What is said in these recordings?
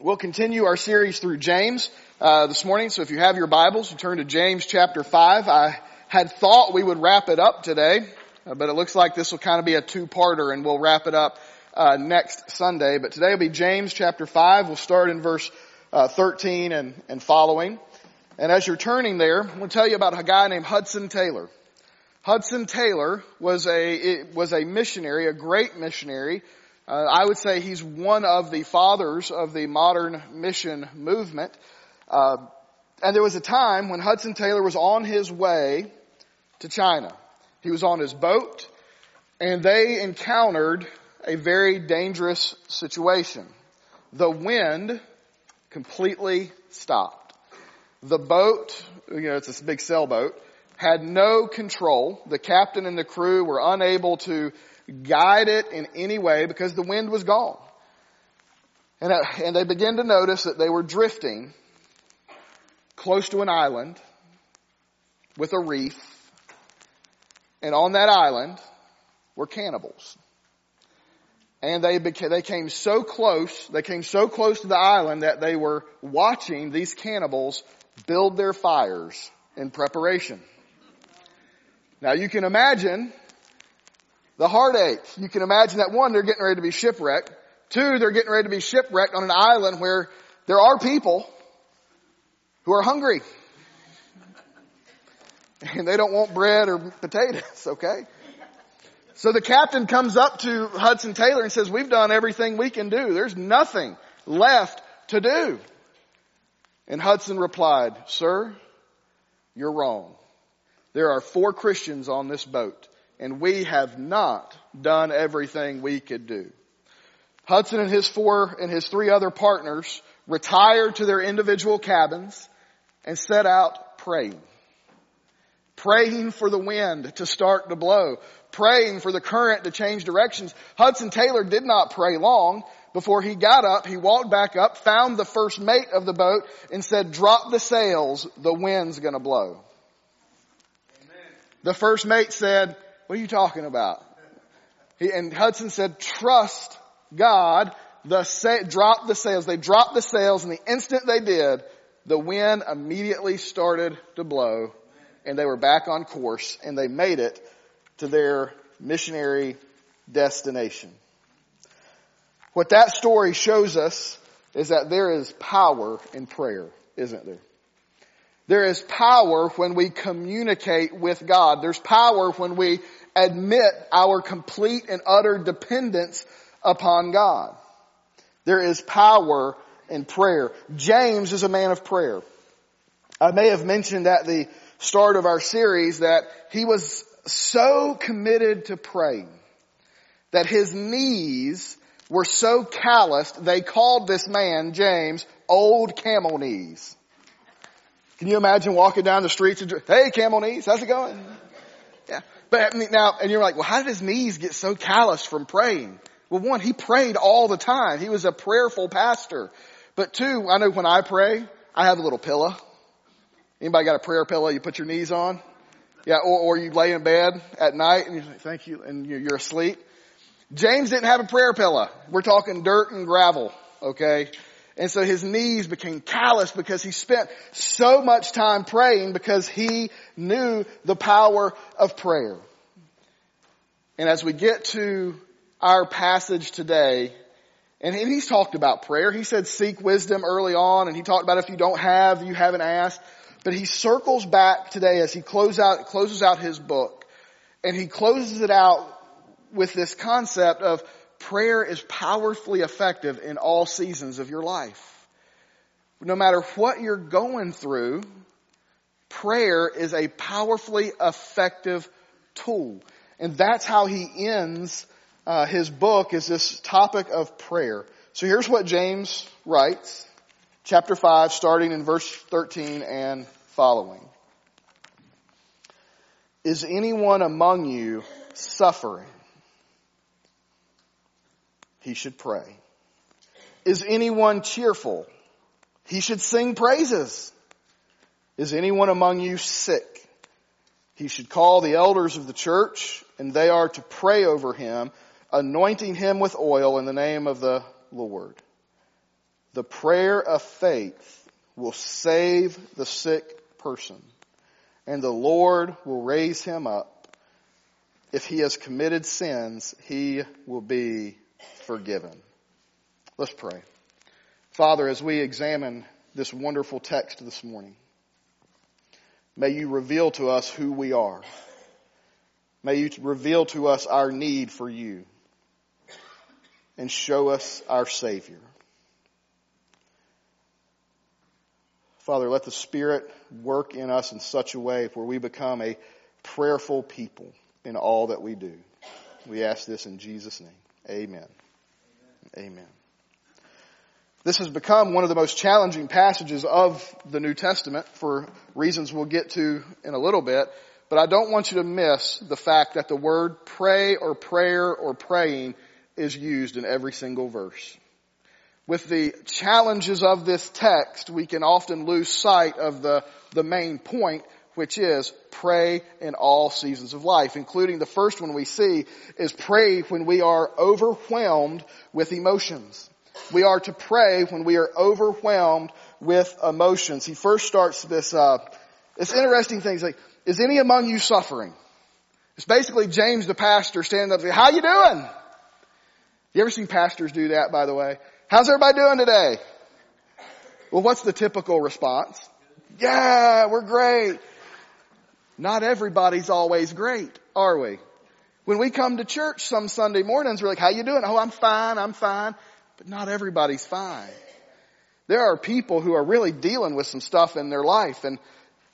We'll continue our series through James uh, this morning. So if you have your Bibles, you turn to James chapter five. I had thought we would wrap it up today, uh, but it looks like this will kind of be a two-parter, and we'll wrap it up uh, next Sunday. But today will be James chapter five. We'll start in verse uh, 13 and, and following. And as you're turning there, I'm going to tell you about a guy named Hudson Taylor. Hudson Taylor was a was a missionary, a great missionary uh, I would say he's one of the fathers of the modern mission movement. Uh, and there was a time when Hudson Taylor was on his way to China. He was on his boat and they encountered a very dangerous situation. The wind completely stopped. The boat, you know, it's a big sailboat, had no control. The captain and the crew were unable to guide it in any way because the wind was gone. And, uh, and they began to notice that they were drifting close to an island with a reef. And on that island were cannibals. And they they came so close, they came so close to the island that they were watching these cannibals build their fires in preparation. Now you can imagine the heartache. You can imagine that one, they're getting ready to be shipwrecked. Two, they're getting ready to be shipwrecked on an island where there are people who are hungry. And they don't want bread or potatoes, okay? So the captain comes up to Hudson Taylor and says, we've done everything we can do. There's nothing left to do. And Hudson replied, sir, you're wrong. There are four Christians on this boat and we have not done everything we could do. Hudson and his four and his three other partners retired to their individual cabins and set out praying. Praying for the wind to start to blow. Praying for the current to change directions. Hudson Taylor did not pray long. Before he got up, he walked back up, found the first mate of the boat, and said, drop the sails, the wind's gonna blow. The first mate said, what are you talking about? He, and Hudson said, trust God. The sa- drop the sails. They dropped the sails and the instant they did, the wind immediately started to blow and they were back on course and they made it to their missionary destination. What that story shows us is that there is power in prayer, isn't there? There is power when we communicate with God. There's power when we admit our complete and utter dependence upon God. There is power in prayer. James is a man of prayer. I may have mentioned at the start of our series that he was so committed to praying that his knees were so calloused they called this man, James, old camel knees. Can you imagine walking down the streets and, hey, camel knees, how's it going? Yeah. But now, and you're like, well, how did his knees get so calloused from praying? Well, one, he prayed all the time. He was a prayerful pastor. But two, I know when I pray, I have a little pillow. Anybody got a prayer pillow you put your knees on? Yeah, or, or you lay in bed at night and you say, thank you, and you're asleep. James didn't have a prayer pillow. We're talking dirt and gravel, okay? And so his knees became calloused because he spent so much time praying because he knew the power of prayer. And as we get to our passage today, and he's talked about prayer. He said seek wisdom early on and he talked about if you don't have, you haven't asked. But he circles back today as he close out, closes out his book and he closes it out with this concept of prayer is powerfully effective in all seasons of your life. No matter what you're going through, prayer is a powerfully effective tool. And that's how he ends uh, his book is this topic of prayer. So here's what James writes, chapter 5, starting in verse 13 and following. Is anyone among you suffering? He should pray. Is anyone cheerful? He should sing praises. Is anyone among you sick? He should call the elders of the church and they are to pray over him, anointing him with oil in the name of the Lord. the prayer of faith will save the sick person, and the Lord will raise him up. If he has committed sins, he will be forgiven. Let's pray. Father, as we examine this wonderful text this morning, may you reveal to us who we are. May you reveal to us our need for you and show us our Savior. Father, let the Spirit work in us in such a way where we become a prayerful people in all that we do. We ask this in Jesus' name. Amen. Amen. This has become one of the most challenging passages of the New Testament for reasons we'll get to in a little bit. But I don't want you to miss the fact that the word pray or prayer or praying is used in every single verse. With the challenges of this text, we can often lose sight of the, the main point, which is pray in all seasons of life, including the first one we see is pray when we are overwhelmed with emotions. We are to pray when we are overwhelmed with emotions. He first starts this, uh, this interesting thing. He's like, is any among you suffering? It's basically James the pastor standing up and saying, how you doing? You ever seen pastors do that, by the way? How's everybody doing today? Well, what's the typical response? Yeah, we're great. Not everybody's always great, are we? When we come to church some Sunday mornings, we're like, how you doing? Oh, I'm fine, I'm fine. But not everybody's fine. There are people who are really dealing with some stuff in their life and,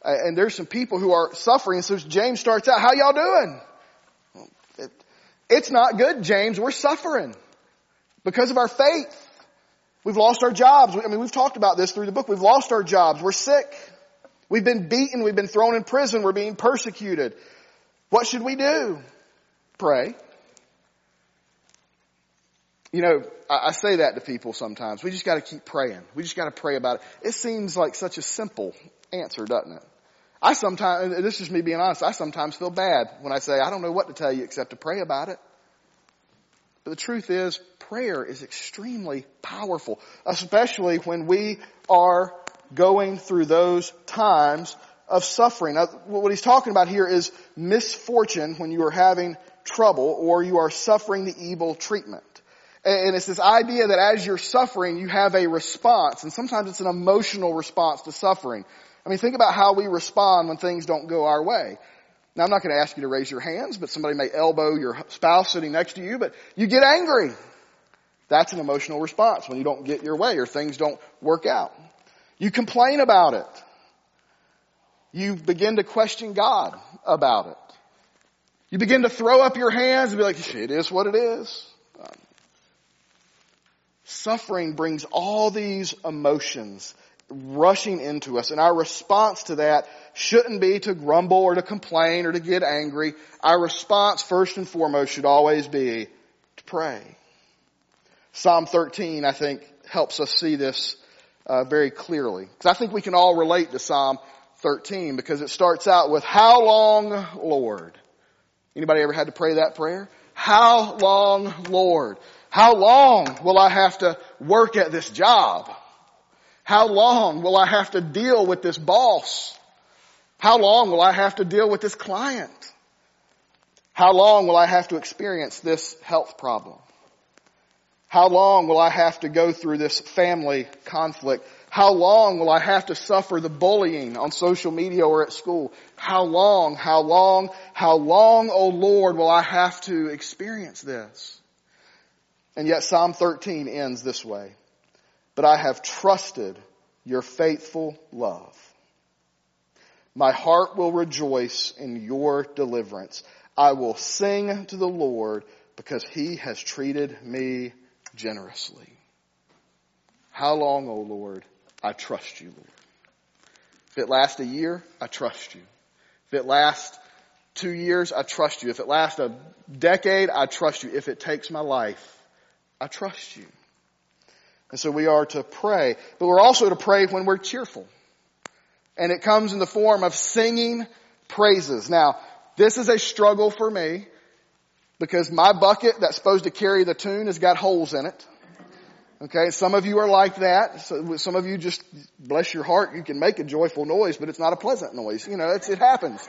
uh, and there's some people who are suffering. So James starts out, how y'all doing? It, it's not good, James. We're suffering because of our faith. We've lost our jobs. I mean, we've talked about this through the book. We've lost our jobs. We're sick. We've been beaten. We've been thrown in prison. We're being persecuted. What should we do? Pray. You know, I, say that to people sometimes. We just gotta keep praying. We just gotta pray about it. It seems like such a simple answer, doesn't it? I sometimes, this is me being honest, I sometimes feel bad when I say, I don't know what to tell you except to pray about it. But the truth is, prayer is extremely powerful, especially when we are going through those times of suffering. Now, what he's talking about here is misfortune when you are having trouble or you are suffering the evil treatment. And it's this idea that as you're suffering, you have a response. And sometimes it's an emotional response to suffering. I mean, think about how we respond when things don't go our way. Now, I'm not going to ask you to raise your hands, but somebody may elbow your spouse sitting next to you, but you get angry. That's an emotional response when you don't get your way or things don't work out. You complain about it. You begin to question God about it. You begin to throw up your hands and be like, it is what it is. Um, suffering brings all these emotions rushing into us and our response to that shouldn't be to grumble or to complain or to get angry. Our response first and foremost should always be to pray. Psalm 13 I think helps us see this uh, very clearly. Because I think we can all relate to Psalm 13 because it starts out with, How long, Lord? Anybody ever had to pray that prayer? How long, Lord? How long will I have to work at this job? How long will I have to deal with this boss? How long will I have to deal with this client? How long will I have to experience this health problem? How long will I have to go through this family conflict? How long will I have to suffer the bullying on social media or at school? How long, how long, how long, oh Lord, will I have to experience this? And yet Psalm 13 ends this way. But I have trusted your faithful love. My heart will rejoice in your deliverance. I will sing to the Lord because he has treated me generously. How long, O oh Lord, I trust you, Lord. If it lasts a year, I trust you. If it lasts two years, I trust you. If it lasts a decade, I trust you. If it takes my life, I trust you. And so we are to pray, but we're also to pray when we're cheerful. And it comes in the form of singing praises. Now, this is a struggle for me because my bucket that's supposed to carry the tune has got holes in it. Okay, some of you are like that. So some of you just, bless your heart, you can make a joyful noise, but it's not a pleasant noise. You know, it happens.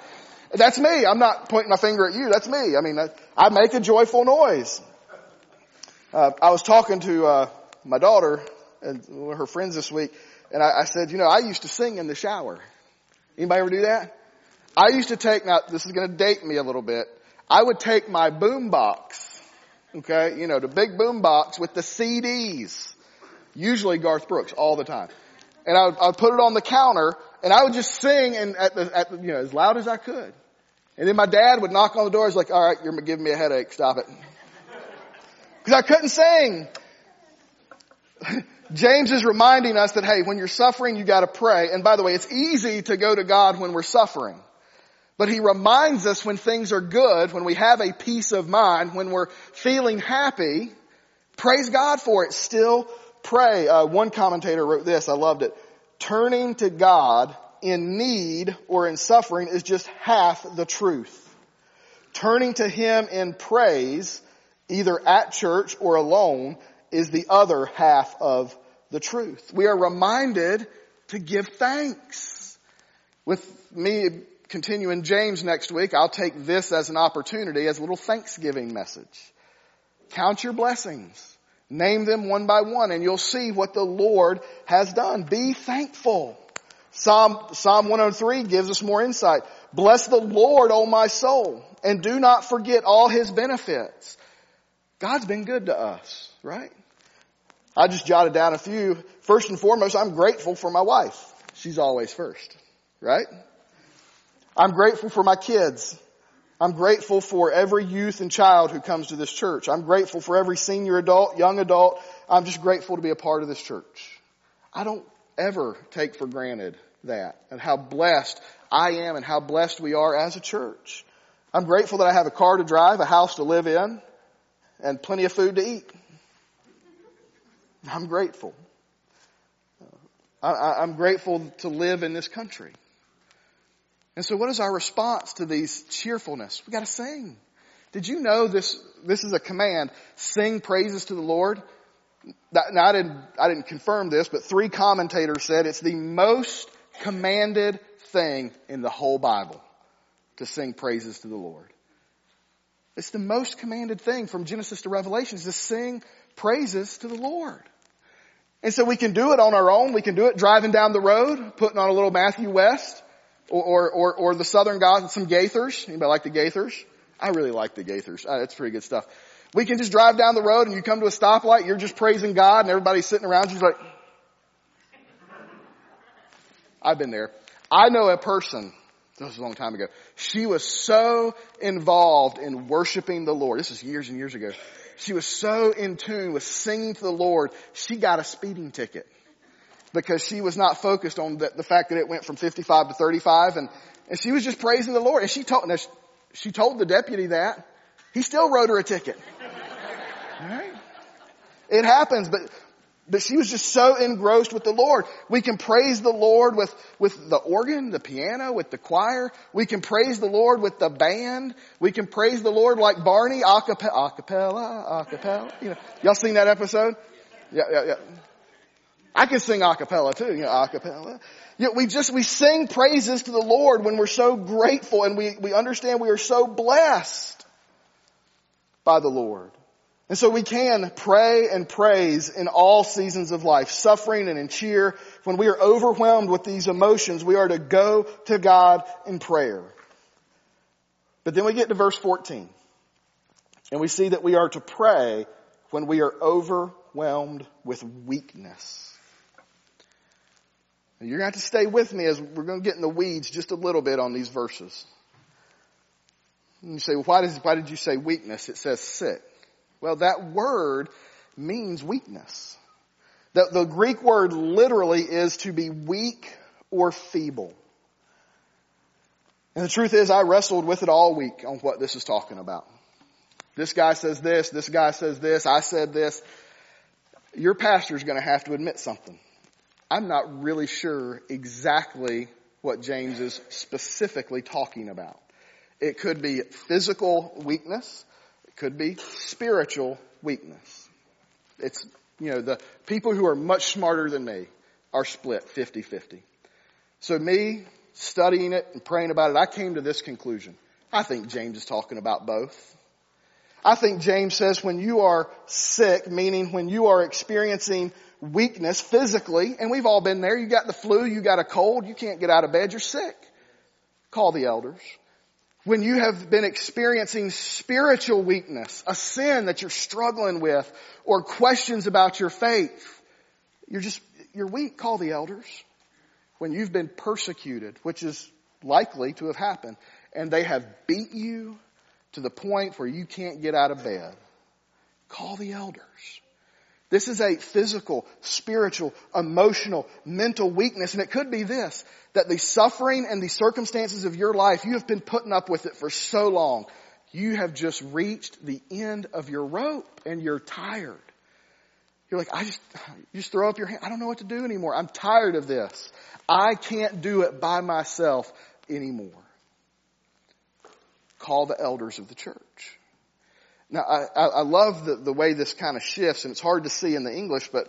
That's me. I'm not pointing my finger at you. That's me. I mean, I, I make a joyful noise. Uh, I was talking to uh, my daughter and her friends this week, and I, I said, you know, I used to sing in the shower. Anybody ever do that? I used to take, now this is going to date me a little bit. I would take my boom box Okay, you know, the big boom box with the CDs. Usually Garth Brooks all the time. And I would, I would put it on the counter and I would just sing and at the, at the, you know, as loud as I could. And then my dad would knock on the door. He's like, all right, you're giving me a headache. Stop it. Cause I couldn't sing. James is reminding us that, hey, when you're suffering, you gotta pray. And by the way, it's easy to go to God when we're suffering. But he reminds us when things are good, when we have a peace of mind, when we're feeling happy, praise God for it. Still pray. Uh, one commentator wrote this. I loved it. Turning to God in need or in suffering is just half the truth. Turning to Him in praise, either at church or alone, is the other half of the truth. We are reminded to give thanks. With me continue in James next week, I'll take this as an opportunity, as a little Thanksgiving message. Count your blessings. Name them one by one and you'll see what the Lord has done. Be thankful. Psalm, Psalm 103 gives us more insight. Bless the Lord, O my soul, and do not forget all his benefits. God's been good to us, right? I just jotted down a few. First and foremost, I'm grateful for my wife. She's always first, right? I'm grateful for my kids. I'm grateful for every youth and child who comes to this church. I'm grateful for every senior adult, young adult. I'm just grateful to be a part of this church. I don't ever take for granted that and how blessed I am and how blessed we are as a church. I'm grateful that I have a car to drive, a house to live in, and plenty of food to eat. I'm grateful. I, am grateful to live in this country. And so what is our response to these cheerfulness? We gotta sing. Did you know this, this is a command, sing praises to the Lord? Now I didn't, I didn't confirm this, but three commentators said it's the most commanded thing in the whole Bible to sing praises to the Lord. It's the most commanded thing from Genesis to Revelation is to sing praises to the Lord. And so we can do it on our own. We can do it driving down the road, putting on a little Matthew West, or, or, or, the Southern gods, some Gaithers. Anybody like the Gaithers? I really like the Gaithers. Uh, it's pretty good stuff. We can just drive down the road and you come to a stoplight, you're just praising God and everybody's sitting around you like, I've been there. I know a person, this was a long time ago, she was so involved in worshiping the Lord. This is years and years ago. She was so in tune with singing to the Lord, she got a speeding ticket because she was not focused on the, the, fact that it went from 55 to 35 and, and she was just praising the Lord. And she told, she told the deputy that. He still wrote her a ticket. Right? It happens, but, but she was just so engrossed with the Lord. We can praise the Lord with, with the organ, the piano, with the choir. We can praise the Lord with the band. We can praise the Lord like Barney, acapella, acapella, acapella. You know, y'all seen that episode? Yeah, yeah, yeah. I can sing a cappella too, you know, a cappella. Yet we just, we sing praises to the Lord when we're so grateful and we, we understand we are so blessed by the Lord. And so we can pray and praise in all seasons of life, suffering and in cheer. When we are overwhelmed with these emotions, we are to go to God in prayer. But then we get to verse 14 and we see that we are to pray when we are overwhelmed with weakness. You're going to have to stay with me as we're going to get in the weeds just a little bit on these verses. And you say, well, why, does, why did you say weakness? It says sick. Well, that word means weakness. The, the Greek word literally is to be weak or feeble. And the truth is I wrestled with it all week on what this is talking about. This guy says this, this guy says this, I said this. Your pastor's going to have to admit something. I'm not really sure exactly what James is specifically talking about. It could be physical weakness. It could be spiritual weakness. It's You know, the people who are much smarter than me are split 50-50. So me studying it and praying about it, I came to this conclusion. I think James is talking about both. I think James says when you are sick, meaning when you are experiencing weakness physically, and we've all been there, you got the flu, you got a cold, you can't get out of bed, you're sick. Call the elders. When you have been experiencing spiritual weakness, a sin that you're struggling with, or questions about your faith, you're just, you're weak, call the elders. When you've been persecuted, which is likely to have happened, and they have beat you to the point where you can't get out of bed, call the elders. This is a physical, spiritual, emotional, mental weakness. And it could be this, that the suffering and the circumstances of your life, you have been putting up with it for so long. You have just reached the end of your rope and you're tired. You're like, I just, you just throw up your hand. I don't know what to do anymore. I'm tired of this. I can't do it by myself anymore. Call the elders of the church. Now, I, I love the, the way this kind of shifts, and it's hard to see in the English, but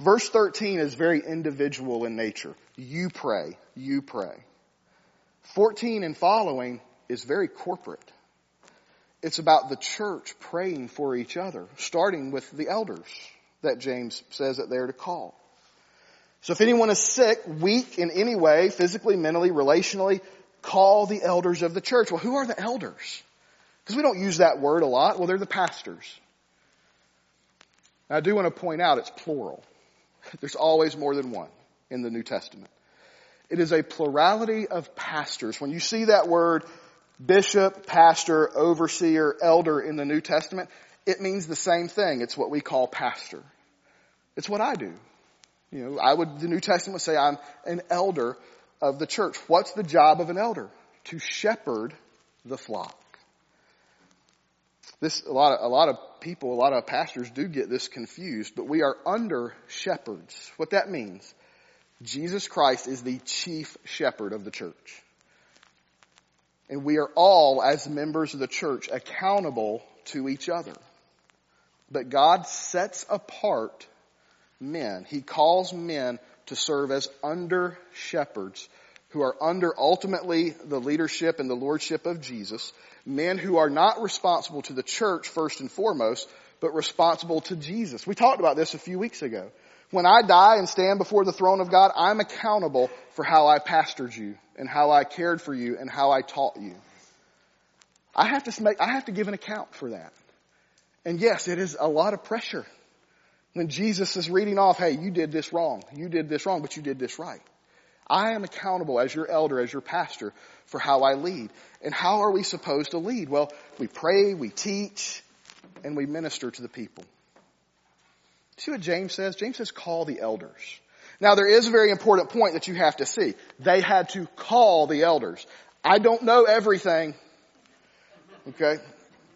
verse 13 is very individual in nature. You pray, you pray. 14 and following is very corporate. It's about the church praying for each other, starting with the elders that James says that they're to call. So if anyone is sick, weak in any way, physically, mentally, relationally, call the elders of the church. Well, who are the elders? Because we don't use that word a lot. Well, they're the pastors. Now, I do want to point out it's plural. There's always more than one in the New Testament. It is a plurality of pastors. When you see that word bishop, pastor, overseer, elder in the New Testament, it means the same thing. It's what we call pastor. It's what I do. You know, I would, the New Testament would say I'm an elder of the church. What's the job of an elder? To shepherd the flock. This, a lot of, a lot of people, a lot of pastors do get this confused, but we are under shepherds. What that means, Jesus Christ is the chief shepherd of the church. And we are all, as members of the church, accountable to each other. But God sets apart men. He calls men to serve as under shepherds who are under ultimately the leadership and the lordship of Jesus men who are not responsible to the church first and foremost, but responsible to Jesus. We talked about this a few weeks ago. When I die and stand before the throne of God, I'm accountable for how I pastored you and how I cared for you and how I taught you. I have to make, I have to give an account for that. And yes, it is a lot of pressure when Jesus is reading off, hey, you did this wrong. You did this wrong, but you did this right. I am accountable as your elder, as your pastor, for how I lead. And how are we supposed to lead? Well, we pray, we teach, and we minister to the people. See what James says? James says call the elders. Now there is a very important point that you have to see. They had to call the elders. I don't know everything. Okay?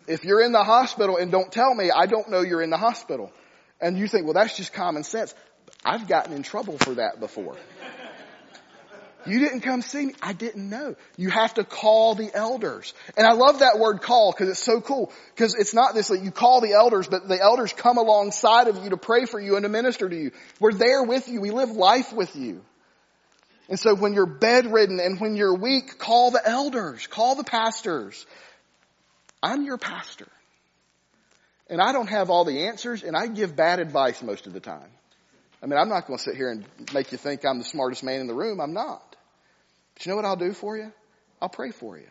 If you're in the hospital and don't tell me, I don't know you're in the hospital. And you think, well that's just common sense. I've gotten in trouble for that before. You didn't come see me. I didn't know. You have to call the elders. And I love that word call because it's so cool. Because it's not this that you call the elders, but the elders come alongside of you to pray for you and to minister to you. We're there with you. We live life with you. And so when you're bedridden and when you're weak, call the elders. Call the pastors. I'm your pastor. And I don't have all the answers and I give bad advice most of the time. I mean, I'm not going to sit here and make you think I'm the smartest man in the room. I'm not. But you know what I'll do for you? I'll pray for you.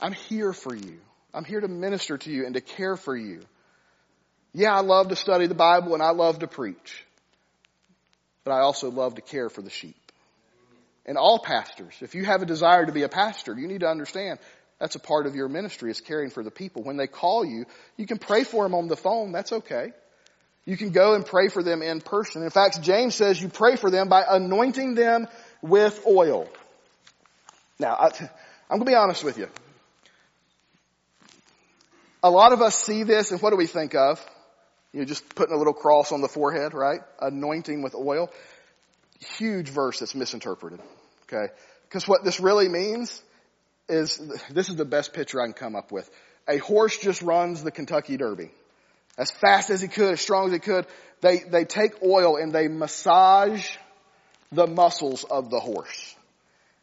I'm here for you. I'm here to minister to you and to care for you. Yeah, I love to study the Bible and I love to preach. But I also love to care for the sheep. And all pastors, if you have a desire to be a pastor, you need to understand that's a part of your ministry is caring for the people. When they call you, you can pray for them on the phone. That's okay. You can go and pray for them in person. In fact, James says you pray for them by anointing them with oil. Now, I, I'm going to be honest with you. A lot of us see this and what do we think of? You know, just putting a little cross on the forehead, right? Anointing with oil. Huge verse that's misinterpreted. Okay. Because what this really means is, this is the best picture I can come up with. A horse just runs the Kentucky Derby. As fast as he could, as strong as he could. They, they take oil and they massage the muscles of the horse.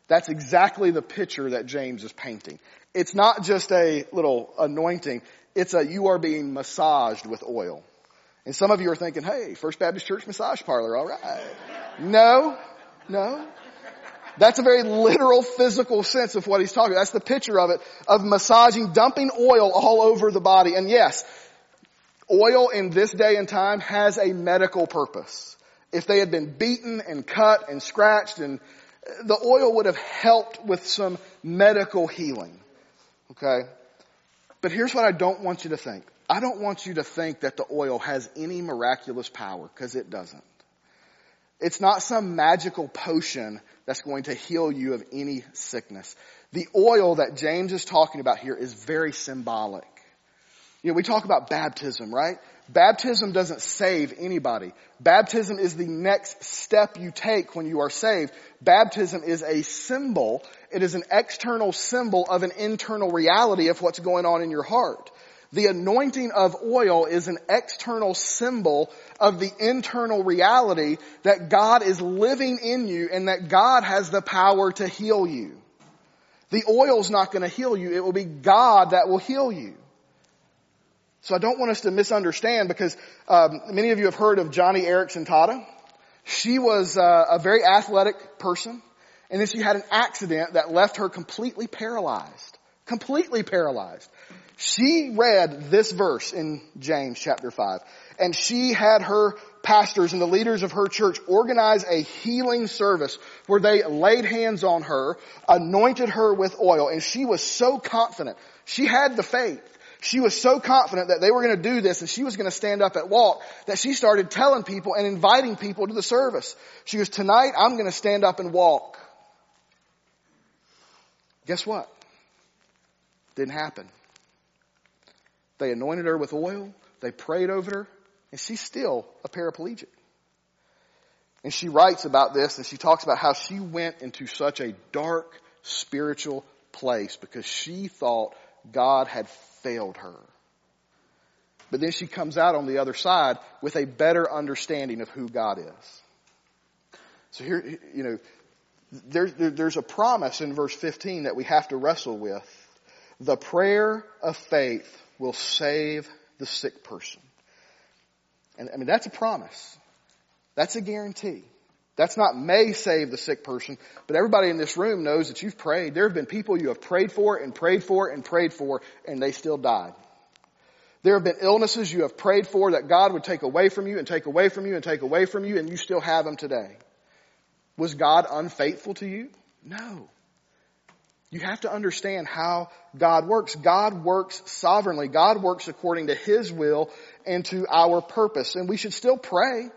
That's exactly the picture that James is painting. It's not just a little anointing. It's a, you are being massaged with oil. And some of you are thinking, hey, First Baptist Church massage parlor, alright. No, no. That's a very literal physical sense of what he's talking about. That's the picture of it, of massaging, dumping oil all over the body. And yes, oil in this day and time has a medical purpose. If they had been beaten and cut and scratched and uh, the oil would have helped with some medical healing. Okay? But here's what I don't want you to think. I don't want you to think that the oil has any miraculous power, because it doesn't. It's not some magical potion that's going to heal you of any sickness. The oil that James is talking about here is very symbolic. You know, we talk about baptism, right? Baptism doesn't save anybody. Baptism is the next step you take when you are saved. Baptism is a symbol. It is an external symbol of an internal reality of what's going on in your heart. The anointing of oil is an external symbol of the internal reality that God is living in you and that God has the power to heal you. The oil's not going to heal you. It will be God that will heal you. So I don't want us to misunderstand because um, many of you have heard of Joni Eareckson Tada. She was uh, a very athletic person, and then she had an accident that left her completely paralyzed. Completely paralyzed. She read this verse in James chapter 5 and she had her pastors and the leaders of her church organize a healing service where they laid hands on her, anointed her with oil, and she was so confident. She had the faith. She was so confident that they were going to do this and she was going to stand up and walk that she started telling people and inviting people to the service. She goes, tonight I'm going to stand up and walk. Guess what? Didn't happen. They anointed her with oil. They prayed over her. And she's still a paraplegic. And she writes about this and she talks about how she went into such a dark spiritual place because she thought God had failed her. But then she comes out on the other side with a better understanding of who God is. So here, you know, there, there, there's a promise in verse 15 that we have to wrestle with. The prayer of faith will save the sick person. And I mean, that's a promise. That's a guarantee. That's not may save the sick person, but everybody in this room knows that you've prayed. There have been people you have prayed for and prayed for and prayed for, and they still died. There have been illnesses you have prayed for that God would take away from you and take away from you and take away from you, and you still have them today. Was God unfaithful to you? No. You have to understand how God works. God works sovereignly. God works according to His will and to our purpose. And we should still pray.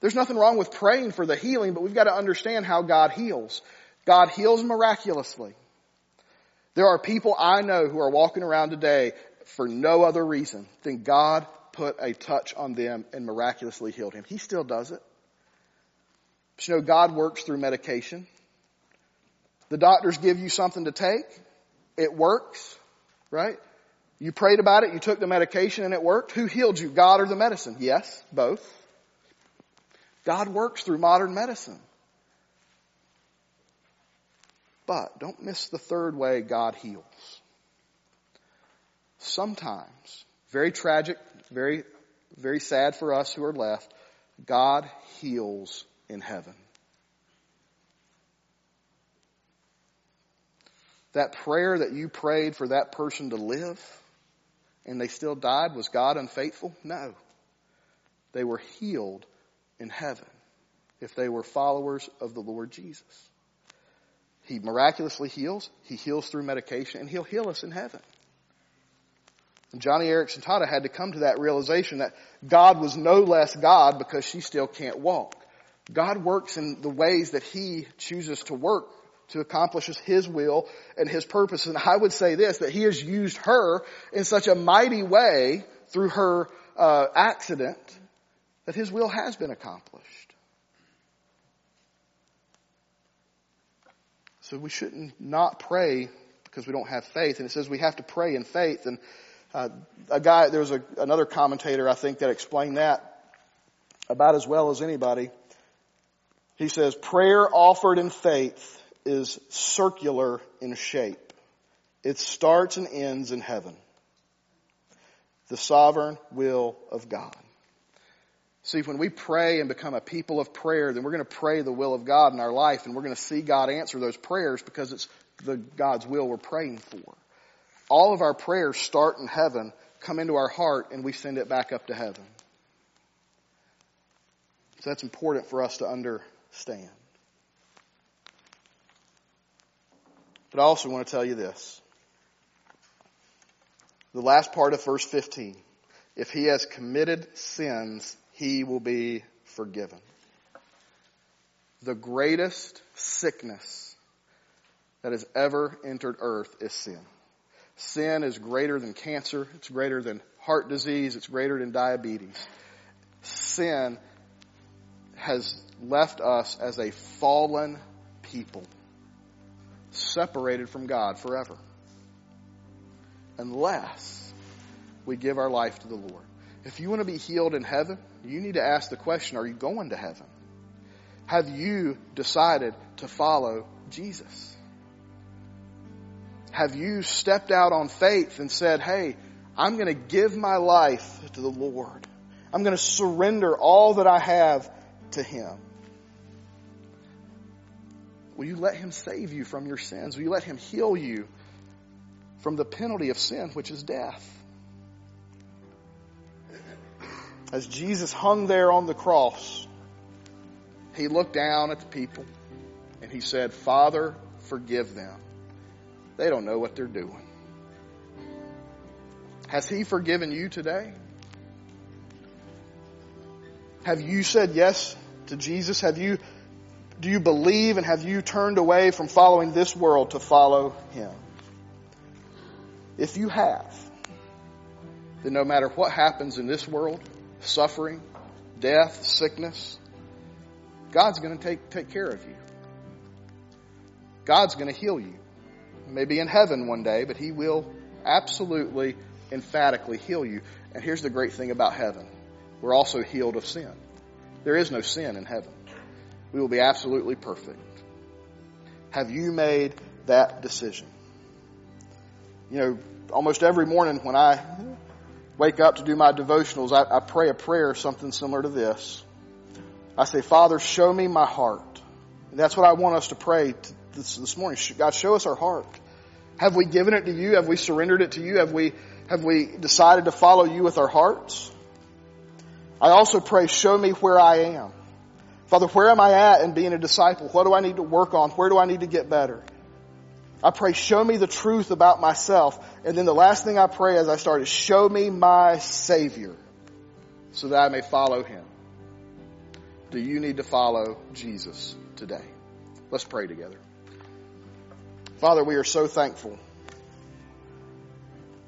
There's nothing wrong with praying for the healing, but we've got to understand how God heals. God heals miraculously. There are people I know who are walking around today for no other reason than God put a touch on them and miraculously healed him. He still does it. But you know, God works through medication. The doctors give you something to take. It works, right? You prayed about it, you took the medication and it worked. Who healed you, God or the medicine? Yes, both. God works through modern medicine. But don't miss the third way God heals. Sometimes, very tragic, very, very sad for us who are left, God heals in heaven. That prayer that you prayed for that person to live and they still died, was God unfaithful? No. They were healed in heaven if they were followers of the Lord Jesus. He miraculously heals. He heals through medication and he'll heal us in heaven. And Joni Eareckson Tada had to come to that realization that God was no less God because she still can't walk. God works in the ways that He chooses to work to accomplish His will and His purpose. And I would say this, that He has used her in such a mighty way through her uh, accident that His will has been accomplished. So we shouldn't not pray because we don't have faith. And it says we have to pray in faith. And Uh, a guy, there was a, another commentator, I think, that explained that about as well as anybody. He says, prayer offered in faith is circular in shape. It starts and ends in heaven. The sovereign will of God. See, when we pray and become a people of prayer, then we're going to pray the will of God in our life and we're going to see God answer those prayers because it's the God's will we're praying for. All of our prayers start in heaven, come into our heart, and we send it back up to heaven. So that's important for us to understand. But I also want to tell you this. The last part of verse 15. If he has committed sins, he will be forgiven. The greatest sickness that has ever entered earth is sin. Sin is greater than cancer. It's greater than heart disease. It's greater than diabetes. Sin has left us as a fallen people, separated from God forever. Unless we give our life to the Lord. If you want to be healed in heaven, you need to ask the question, are you going to heaven? Have you decided to follow Jesus? Have you stepped out on faith and said, hey, I'm going to give my life to the Lord. I'm going to surrender all that I have to Him. Will you let Him save you from your sins? Will you let Him heal you from the penalty of sin, which is death? As Jesus hung there on the cross, He looked down at the people and He said, Father, forgive them they don't know what they're doing. Has He forgiven you today? Have you said yes to Jesus? Have you, do you believe and have you turned away from following this world to follow Him? If you have, then no matter what happens in this world, suffering, death, sickness, God's going to take, take care of you. God's going to heal you maybe in heaven one day, but He will absolutely, emphatically heal you. And here's the great thing about heaven. We're also healed of sin. There is no sin in heaven. We will be absolutely perfect. Have you made that decision? You know, almost every morning when I wake up to do my devotionals, I, I pray a prayer, something similar to this. I say, Father, show me my heart. And that's what I want us to pray this, this morning. God, show us our heart. Have we given it to you? Have we surrendered it to you? Have we, have we decided to follow you with our hearts? I also pray, show me where I am. Father, where am I at in being a disciple? What do I need to work on? Where do I need to get better? I pray, show me the truth about myself. And then the last thing I pray as I start is show me my Savior so that I may follow Him. Do you need to follow Jesus today? Let's pray together. Father, we are so thankful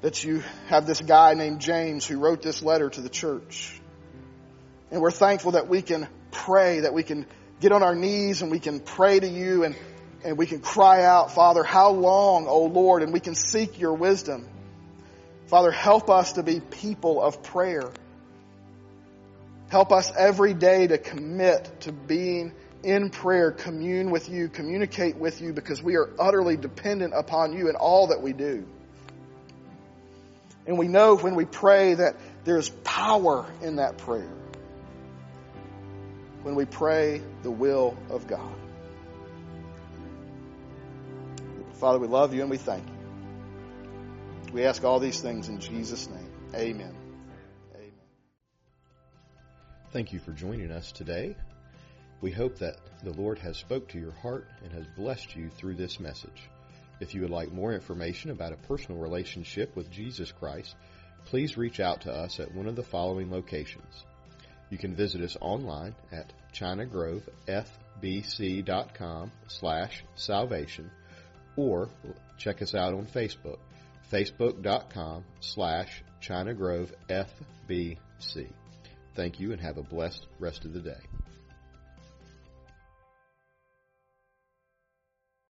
that you have this guy named James who wrote this letter to the church. And we're thankful that we can pray, that we can get on our knees and we can pray to you and, and we can cry out, Father, how long, O Lord, and we can seek your wisdom. Father, help us to be people of prayer. Help us every day to commit to being in prayer commune with you, communicate with you because we are utterly dependent upon you in all that we do. And we know when we pray that there's power in that prayer. When we pray the will of God. Father, we love you and we thank you. We ask all these things in Jesus' name. Amen. Amen. Thank you for joining us today. We hope that the Lord has spoke to your heart and has blessed you through this message. If you would like more information about a personal relationship with Jesus Christ, please reach out to us at one of the following locations. You can visit us online at chinagrovefbc.com slash salvation or check us out on Facebook, facebook.com slash chinagrovefbc. Thank you and have a blessed rest of the day.